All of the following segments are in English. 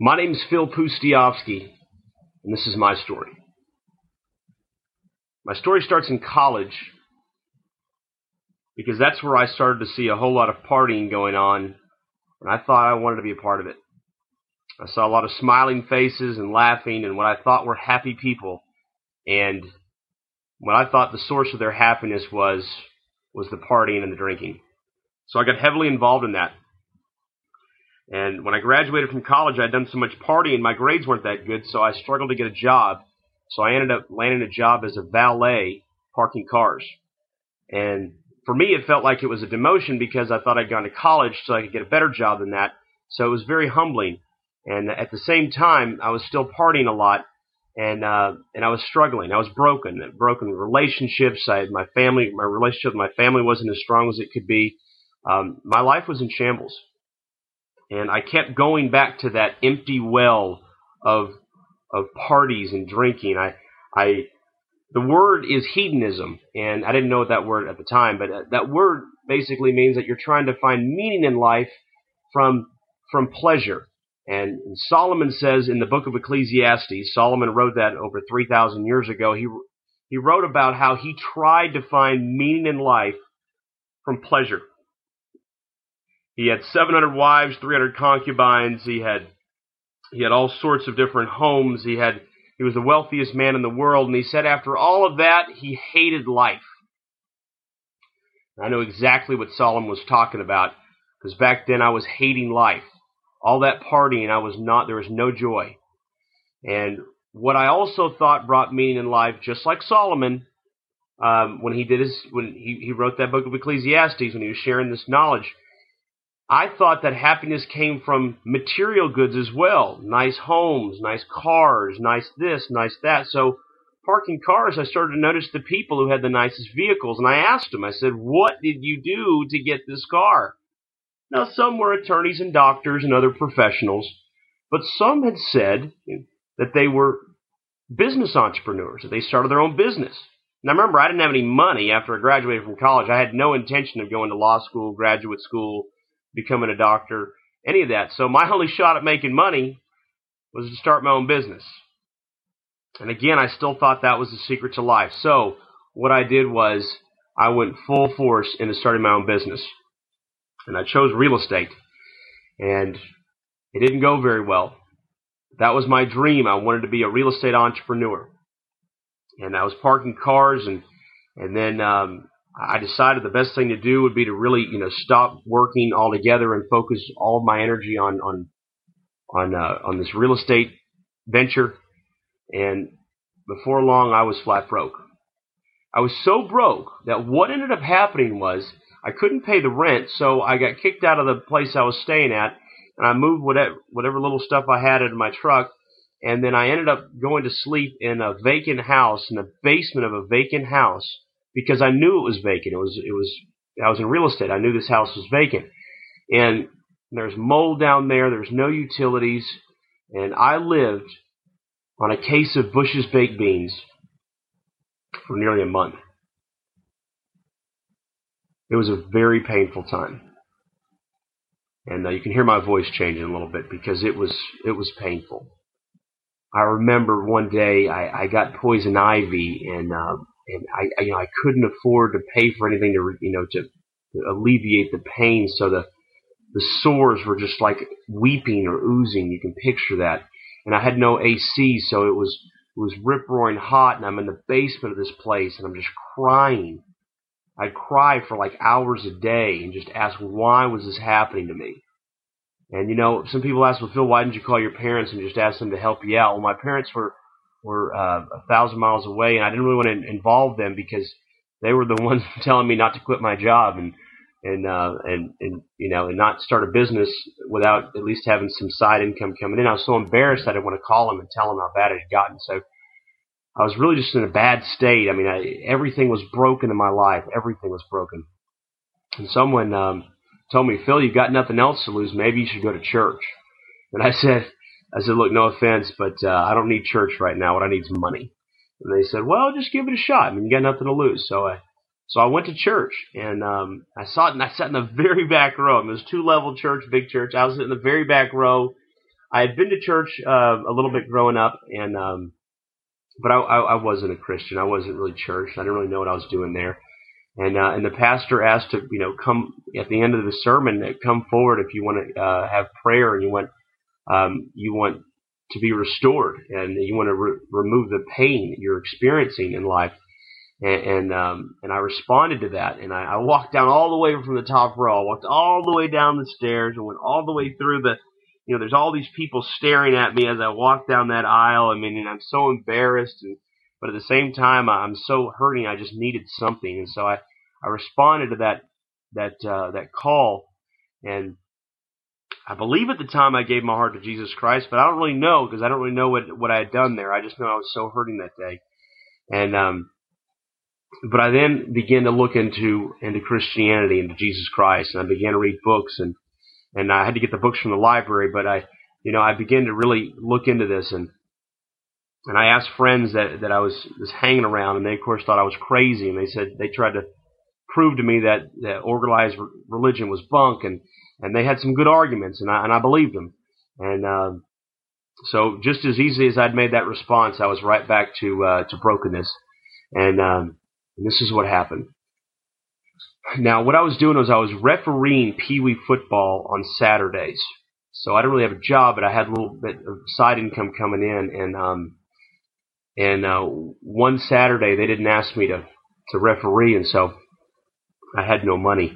My name is Phil Pustejovsky, and this is my story. My story starts in college because that's where I started to see a whole lot of partying going on, and I thought I wanted to be a part of it. I saw a lot of smiling faces and laughing and what I thought were happy people, and what I thought the source of their happiness was was the partying and the drinking. So I got heavily involved in that. And when I graduated from college, I'd done so much partying, my grades weren't that good, so I struggled to get a job. So I ended up landing a job as a valet parking cars. And for me, it felt like it was a demotion because I thought I'd gone to college so I could get a better job than that. So it was very humbling. And at the same time, I was still partying a lot, and uh, and I was struggling. I was broken, broken relationships. I had my family, my relationship with my family wasn't as strong as it could be. Um, my life was in shambles. And I kept going back to that empty well of of parties and drinking. I I the word is hedonism, and I didn't know that word at the time, but uh, that word basically means that you're trying to find meaning in life from from pleasure. And Solomon says in the book of Ecclesiastes, Solomon wrote that over 3,000 years ago. He he wrote about how he tried to find meaning in life from pleasure. He had 700 wives, 300 concubines. He had he had all sorts of different homes. He had he was the wealthiest man in the world, and he said after all of that, he hated life. I know exactly what Solomon was talking about because back then I was hating life. All that partying, I was not. There was no joy. And what I also thought brought meaning in life, just like Solomon, um, when he did his when he, he wrote that book of Ecclesiastes, when he was sharing this knowledge I thought that happiness came from material goods as well. Nice homes, nice cars, nice this, nice that. So parking cars, I started to notice the people who had the nicest vehicles. And I asked them, I said, what did you do to get this car? Now, some were attorneys and doctors and other professionals, but some had said that they were business entrepreneurs, that they started their own business. Now, remember, I didn't have any money after I graduated from college. I had no intention of going to law school, graduate school, becoming a doctor, any of that. So my only shot at making money was to start my own business. And again, I still thought that was the secret to life. So what I did was I went full force into starting my own business. And I chose real estate. And it didn't go very well. That was my dream. I wanted to be a real estate entrepreneur. And I was parking cars and and then um, I decided the best thing to do would be to really, you know, stop working altogether and focus all my energy on on on uh, on this real estate venture. And before long, I was flat broke. I was so broke that what ended up happening was I couldn't pay the rent, so I got kicked out of the place I was staying at, and I moved whatever whatever little stuff I had into my truck, and then I ended up going to sleep in a vacant house in the basement of a vacant house because I knew it was vacant. It was it was I was in real estate. I knew this house was vacant, and there's mold down there. There's no utilities, and I lived on a case of Bush's baked beans for nearly a month. It was a very painful time, and uh, you can hear my voice changing a little bit because it was it was painful. I remember one day I, I got poison ivy and uh, and I, I, you know, I couldn't afford to pay for anything to, you know, to, to alleviate the pain. So the, the sores were just like weeping or oozing. You can picture that. And I had no AC, so it was, it was rip roaring hot and I'm in the basement of this place and I'm just crying. I'd cry for like hours a day and just ask why was this happening to me? And you know, some people ask, well, Phil, why didn't you call your parents and just ask them to help you out? Well, my parents were were uh, a thousand miles away, and I didn't really want to involve them because they were the ones telling me not to quit my job and and uh, and and you know and not start a business without at least having some side income coming in. I was so embarrassed I didn't want to call them and tell them how bad it had gotten. So I was really just in a bad state. I mean, I, everything was broken in my life. Everything was broken. And someone um, told me, Phil, you've got nothing else to lose. Maybe you should go to church. And I said, I said, look, no offense, but uh, I don't need church right now. What I need is money. And they said, well, just give it a shot. I mean, you got nothing to lose. So I, so I went to church and um, I saw it, and I sat in the very back row. It was two level church, big church. I was in the very back row. I had been to church uh, a little bit growing up, and um, but I, I, I wasn't a Christian. I wasn't really church. I didn't really know what I was doing there. And uh, and the pastor asked to you know come at the end of the sermon, come forward if you want to uh, have prayer and you want um, you want to be restored and you want to re- remove the pain you're experiencing in life. And and, um, and I responded to that, and I, I walked down all the way from the top row. I walked all the way down the stairs and went all the way through the you know, there's all these people staring at me as I walk down that aisle. I mean, and I'm so embarrassed, and but at the same time, I'm so hurting. I just needed something, and so I I responded to that that uh, that call, and I believe at the time I gave my heart to Jesus Christ, but I don't really know because I don't really know what what I had done there. I just know I was so hurting that day, and um, but I then began to look into into Christianity, into Jesus Christ, and I began to read books and and I had to get the books from the library. But I, you know, I began to really look into this, and and I asked friends that that I was was hanging around, and they of course thought I was crazy, and they said they tried to prove to me that that organized religion was bunk, and and they had some good arguments, and I and I believed them, and. Uh, so just as easy as I'd made that response, I was right back to uh, to brokenness, and, um, and this is what happened. Now, what I was doing was I was refereeing Pee Wee football on Saturdays. So I didn't really have a job, but I had a little bit of side income coming in. And um, and uh, one Saturday they didn't ask me to to referee, and so I had no money,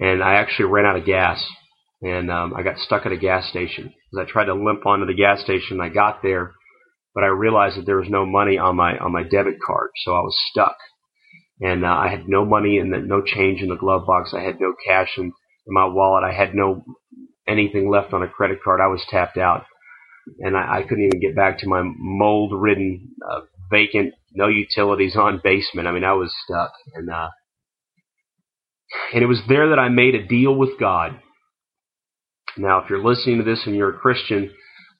and I actually ran out of gas, and um, I got stuck at a gas station. As I tried to limp onto the gas station, I got there, but I realized that there was no money on my on my debit card, so I was stuck and uh, I had no money and no change in the glove box. I had no cash in, in my wallet. I had no anything left on a credit card. I was tapped out, and I, I couldn't even get back to my mold-ridden, uh, vacant, no utilities on basement. I mean, I was stuck, and uh, and it was there that I made a deal with God. Now, if you're listening to this and you're a Christian,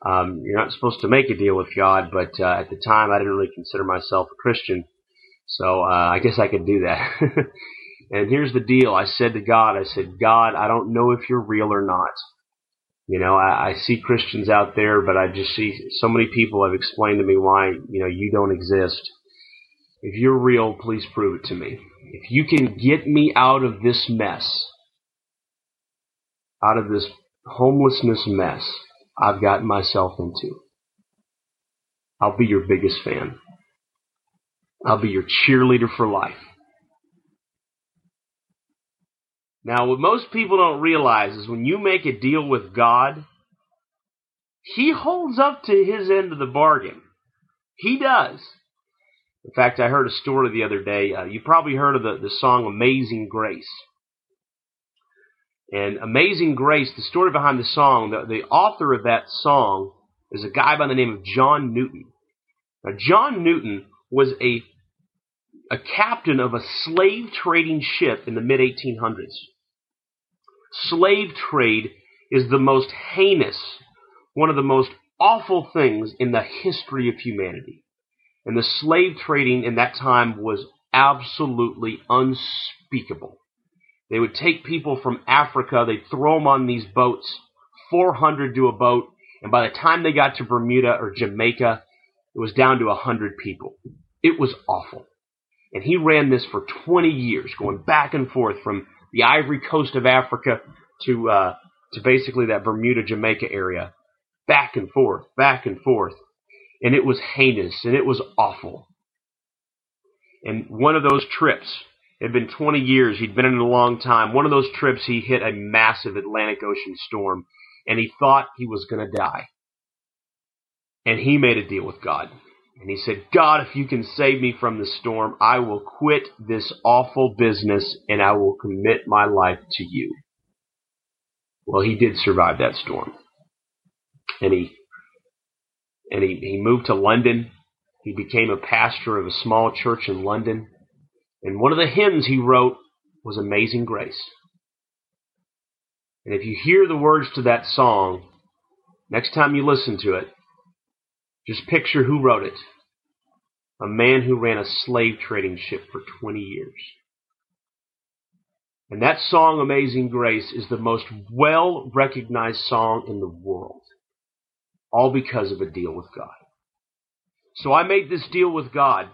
um, you're not supposed to make a deal with God, but uh, at the time I didn't really consider myself a Christian. So uh, I guess I could do that. and here's the deal: I said to God, I said, God, I don't know if you're real or not. You know, I, I see Christians out there, but I just see so many people have explained to me why you know you don't exist. If you're real, please prove it to me. If you can get me out of this mess, out of this homelessness mess I've gotten myself into, I'll be your biggest fan. I'll be your cheerleader for life. Now, what most people don't realize is when you make a deal with God, He holds up to His end of the bargain. He does. In fact, I heard a story the other day. Uh, you probably heard of the, the song Amazing Grace. And Amazing Grace, the story behind the song, the, the author of that song is a guy by the name of John Newton. Now, John Newton was a a captain of a slave trading ship in the mid 1800s. Slave trade is the most heinous, one of the most awful things in the history of humanity. And the slave trading in that time was absolutely unspeakable. They would take people from Africa, they'd throw them on these boats, 400 to a boat, and by the time they got to Bermuda or Jamaica, it was down to 100 people. It was awful. And he ran this for 20 years, going back and forth from the Ivory Coast of Africa to uh, to basically that Bermuda, Jamaica area, back and forth, back and forth, and it was heinous and it was awful. And one of those trips, it had been 20 years, he'd been in a long time. One of those trips, he hit a massive Atlantic Ocean storm, and he thought he was going to die. And he made a deal with God. And he said, God, if you can save me from the storm, I will quit this awful business and I will commit my life to you. Well, he did survive that storm. And he, and he, he moved to London. He became a pastor of a small church in London. And one of the hymns he wrote was Amazing Grace. And if you hear the words to that song, next time you listen to it, just picture who wrote it. A man who ran a slave trading ship for 20 years. And that song, Amazing Grace, is the most well recognized song in the world. All because of a deal with God. So I made this deal with God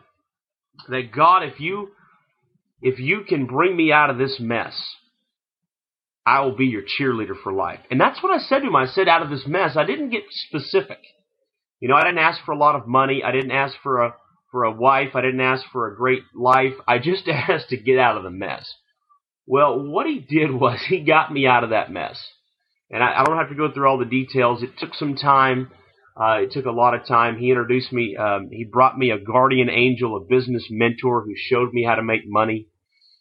that God, if you if you can bring me out of this mess, I will be your cheerleader for life. And that's what I said to him. I said, out of this mess, I didn't get specific. You know, I didn't ask for a lot of money. I didn't ask for a for a wife. I didn't ask for a great life. I just asked to get out of the mess. Well, what he did was he got me out of that mess. And I, I don't have to go through all the details. It took some time. Uh, it took a lot of time. He introduced me. Um, he brought me a guardian angel, a business mentor who showed me how to make money,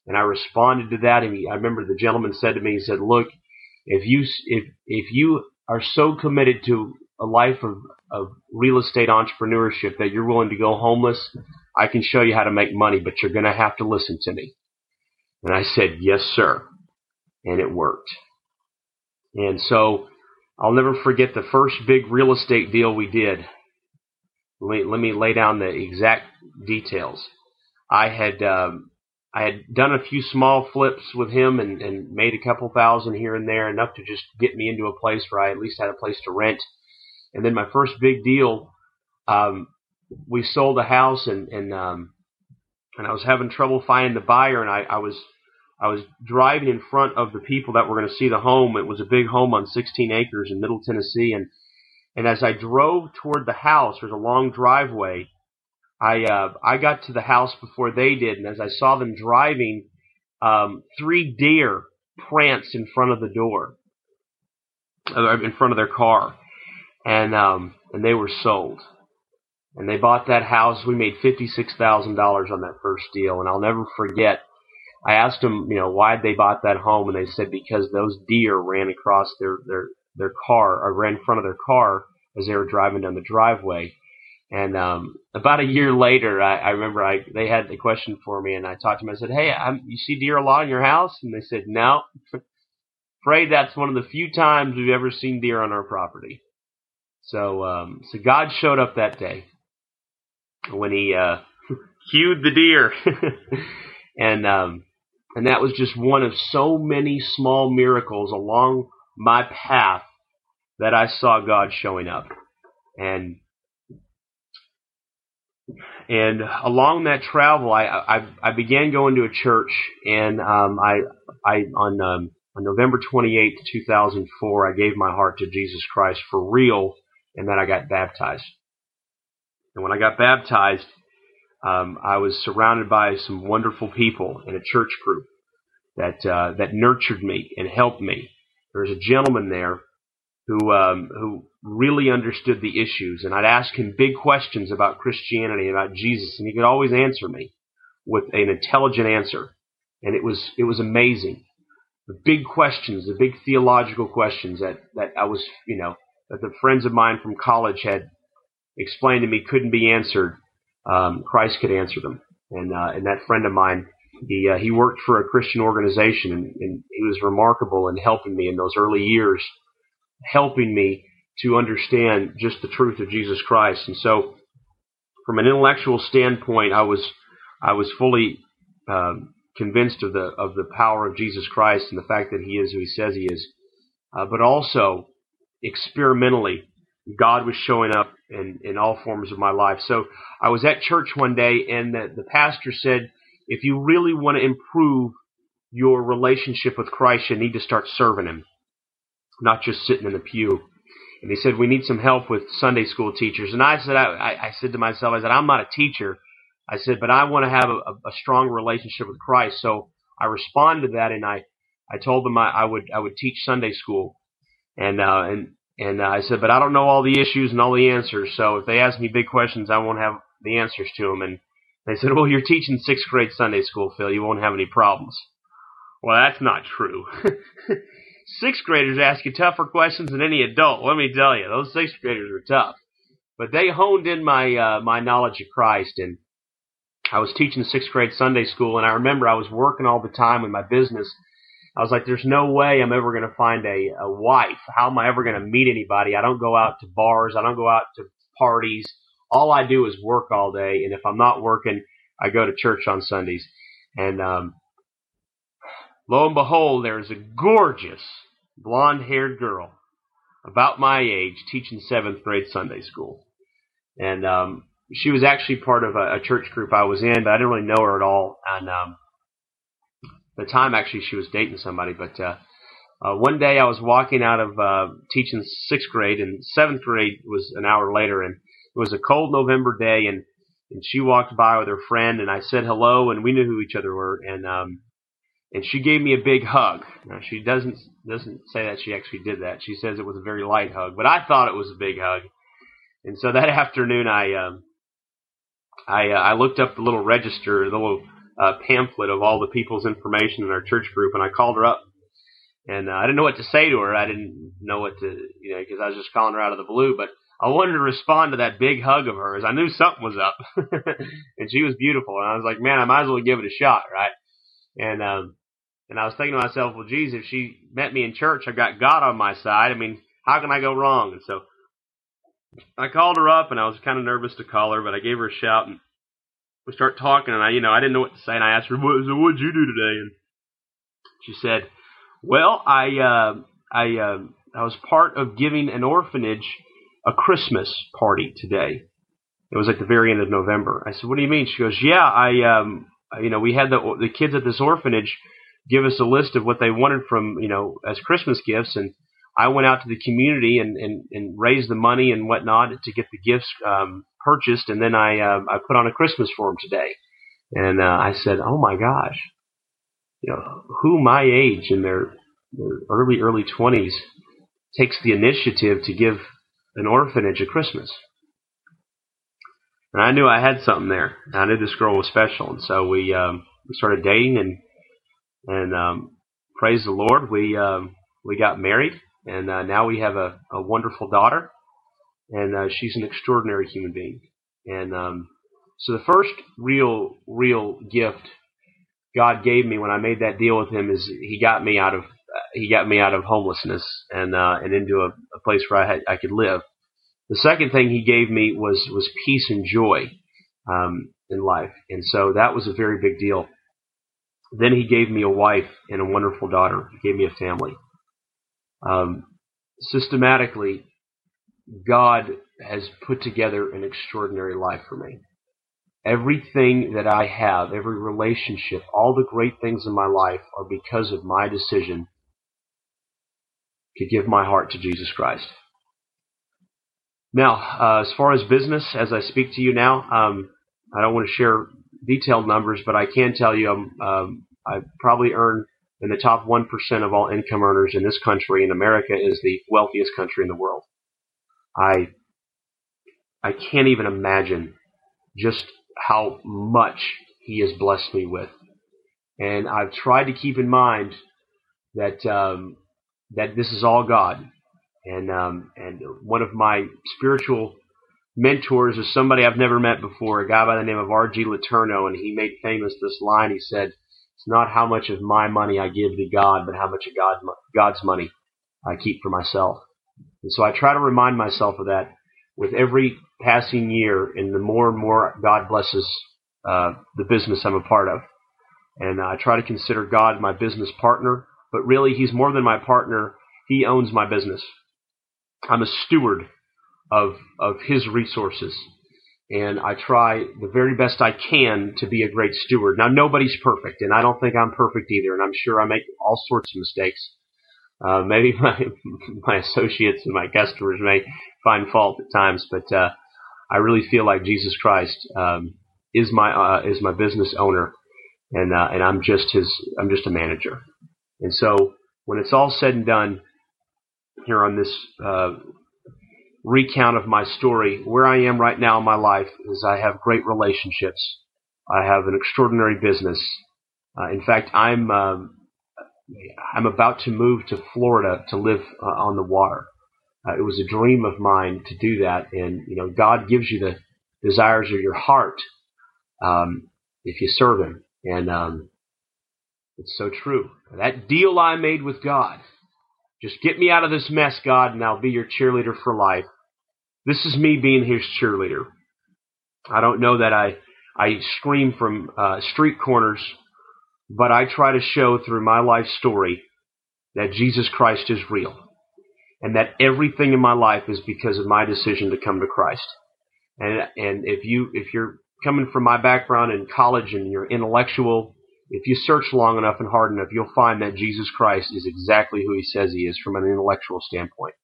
and I responded to that. And he, I remember the gentleman said to me, he said, "Look, if you if if you are so committed to a life of of real estate entrepreneurship that you're willing to go homeless, I can show you how to make money, but you're going to have to listen to me." And I said, "Yes, sir," and it worked. And so I'll never forget the first big real estate deal we did. Let me, let me lay down the exact details. I had um, I had done a few small flips with him and, and made a couple thousand here and there, enough to just get me into a place where I at least had a place to rent. And then my first big deal, um, we sold a house and and um, and I was having trouble finding the buyer, and I, I was I was driving in front of the people that were going to see the home. It was a big home on 16 acres in Middle Tennessee, and and as I drove toward the house, there's a long driveway. I uh, I got to the house before they did, and as I saw them driving, um, three deer pranced in front of the door, in front of their car, and um, and they were sold. And they bought that house. We made fifty six thousand dollars on that first deal, and I'll never forget I asked them, you know, why they bought that home, and they said because those deer ran across their their their car or ran in front of their car as they were driving down the driveway. And um, about a year later, I, I remember I they had the question for me, and I talked to them. I said, "Hey, I'm, you see deer a lot in your house?" And they said, "No." Afraid that's one of the few times we've ever seen deer on our property. So, um, so God showed up that day when He uh, cued the deer, and um, and that was just one of so many small miracles along my path that I saw God showing up. And and along that travel, I I, I began going to a church, and um, I I on um, on November twenty eighth, two thousand four, I gave my heart to Jesus Christ for real, and then I got baptized. And when I got baptized, um, I was surrounded by some wonderful people in a church group that uh, that nurtured me and helped me. There was a gentleman there who um, who really understood the issues, and I'd ask him big questions about Christianity, about Jesus, and he could always answer me with an intelligent answer, and it was it was amazing. The big questions, the big theological questions that that I was you know that the friends of mine from college had explained to me couldn't be answered um, Christ could answer them. And uh, and that friend of mine, he uh, he worked for a Christian organization, and, and he was remarkable in helping me in those early years, helping me to understand just the truth of Jesus Christ. And so, from an intellectual standpoint, I was I was fully um, convinced of the of the power of Jesus Christ and the fact that He is who He says He is. Uh, but also experimentally, God was showing up in, in all forms of my life. So I was at church one day and the, the pastor said, if you really want to improve your relationship with Christ, you need to start serving Him, not just sitting in the pew. And he said, we need some help with Sunday school teachers. And I said, I, I said to myself, I said, I'm not a teacher. I said, but I want to have a, a strong relationship with Christ. So I responded to that and I, I told them I, I would, I would teach Sunday school. And, uh, and and uh, I said, but I don't know all the issues and all the answers. So if they ask me big questions, I won't have the answers to them. And they said, well, you're teaching sixth grade Sunday school, Phil. You won't have any problems. Well, that's not true. sixth graders ask you tougher questions than any adult. Let me tell you, those sixth graders are tough. But they honed in my uh, my knowledge of Christ, and I was teaching sixth grade Sunday school, and I remember I was working all the time with my business I was like, there's no way I'm ever going to find a, a wife. How am I ever going to meet anybody? I don't go out to bars. I don't go out to parties. All I do is work all day. And if I'm not working, I go to church on Sundays. And, um, lo and behold, there's a gorgeous blonde haired girl about my age, teaching seventh grade Sunday school. And um, she was actually part of a, a church group I was in, but I didn't really know her at all. And um, the time, actually, she was dating somebody. But uh, uh, one day I was walking out of uh, teaching sixth grade, and seventh grade was an hour later, and it was a cold November day, and and she walked by with her friend, and I said hello, and we knew who each other were, and um, and she gave me a big hug. Now she doesn't doesn't say that she actually did that. She says it was a very light hug, but I thought it was a big hug. And so that afternoon, I um, I uh, I looked up the little register, the little uh, pamphlet of all the people's information in our church group, and I called her up. And uh, I didn't know what to say to her. I didn't know what to, you know, because I was just calling her out of the blue. But I wanted to respond to that big hug of hers. I knew something was up, and she was beautiful. And I was like, man, I might as well give it a shot, right? And um, and I was thinking to myself, well, geez, if she met me in church, I've got God on my side. I mean, how can I go wrong? And so I called her up, and I was kind of nervous to call her, but I gave her a shout, and we start talking, and I, you know, I didn't know what to say, and I asked her, what, so what'd you do today? And she said, well, I, uh, I, uh, I was part of giving an orphanage a Christmas party today. It was at the very end of November. I said, what do you mean? She goes, yeah, I, um, you know, we had the the kids at this orphanage give us a list of what they wanted from, you know, as Christmas gifts, and I went out to the community and, and, and raised the money and whatnot to get the gifts um, purchased, and then I uh, I put on a Christmas for them today. And uh, I said, oh my gosh, you know, who my age in their, their early early twenties takes the initiative to give an orphanage a Christmas? And I knew I had something there. And I knew this girl was special, and so we um, we started dating, and and um, praise the Lord, we um, we got married, and uh, now we have a, a wonderful daughter, and uh, she's an extraordinary human being. And um, so the first real real gift God gave me when I made that deal with Him is He got me out of uh, He got me out of homelessness and uh, and into a, a place where I had, I could live. The second thing He gave me was was peace and joy um, in life, and so that was a very big deal. Then He gave me a wife and a wonderful daughter. He gave me a family. Um, systematically, God has put together an extraordinary life for me. Everything that I have, every relationship, all the great things in my life are because of my decision to give my heart to Jesus Christ. Now, uh, as far as business, as I speak to you now, um, I don't want to share detailed numbers, but I can tell you um, um, I probably earn in the top 1% of all income earners in this country, in America is the wealthiest country in the world. I I can't even imagine just how much he has blessed me with. And I've tried to keep in mind that um, that this is all God. And um, and one of my spiritual mentors is somebody I've never met before, a guy by the name of R.G. Letourneau, and he made famous this line. He said, "It's not how much of my money I give to God, but how much of God, God's money I keep for myself." And so I try to remind myself of that with every passing year, and the more and more God blesses uh, the business I'm a part of. And I try to consider God my business partner, but really, He's more than my partner. He owns my business. I'm a steward of of His resources, and I try the very best I can to be a great steward. Now, nobody's perfect, and I don't think I'm perfect either, and I'm sure I make all sorts of mistakes. Uh, maybe my my associates and my customers may find fault at times, but uh, I really feel like Jesus Christ um, is my uh, is my business owner, and uh, and I'm just his I'm just a manager. And so when it's all said and done, here on this uh, recount of my story, where I am right now in my life is I have great relationships. I have an extraordinary business. Uh, in fact, I'm um, I'm about to move to Florida to live uh, on the water. Uh, it was a dream of mine to do that, and you know, God gives you the desires of your heart um, if you serve Him, and um, it's so true. That deal I made with God, just get me out of this mess, God, and I'll be your cheerleader for life. This is me being His cheerleader. I don't know that I I scream from uh, street corners but I try to show through my life story that Jesus Christ is real. and that everything in my life is because of my decision to come to Christ. And and if you if you're coming from my background in college and you're intellectual, if you search long enough and hard enough, you'll find that Jesus Christ is exactly who he says he is from an intellectual standpoint.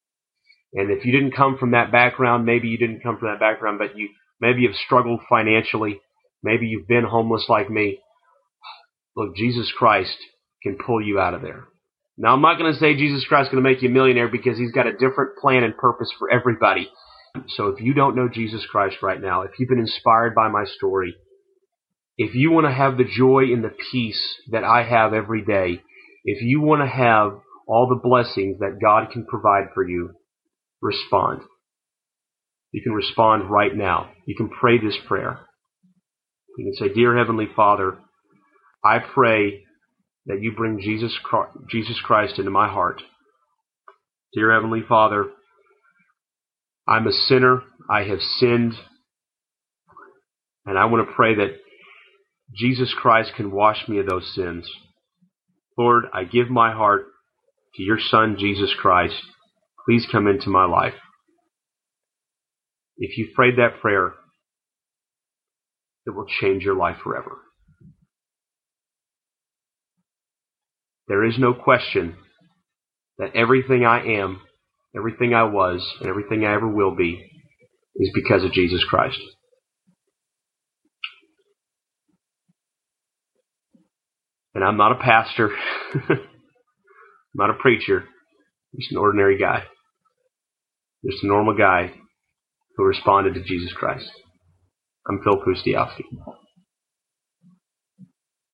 And if you didn't come from that background, maybe you didn't come from that background, but you maybe you've struggled financially, maybe you've been homeless like me. Look, Jesus Christ can pull you out of there. Now, I'm not going to say Jesus Christ is going to make you a millionaire because he's got a different plan and purpose for everybody. So if you don't know Jesus Christ right now, if you've been inspired by my story, if you want to have the joy and the peace that I have every day, if you want to have all the blessings that God can provide for you, respond. You can respond right now. You can pray this prayer. You can say, Dear Heavenly Father, I pray that you bring Jesus Christ, Jesus Christ into my heart. Dear Heavenly Father, I'm a sinner. I have sinned. And I want to pray that Jesus Christ can wash me of those sins. Lord, I give my heart to your Son, Jesus Christ. Please come into my life. If you prayed that prayer, it will change your life forever. There is no question that everything I am, everything I was, and everything I ever will be is because of Jesus Christ. And I'm not a pastor. I'm not a preacher. Just an ordinary guy. Just a normal guy who responded to Jesus Christ. I'm Phil Pustejovsky.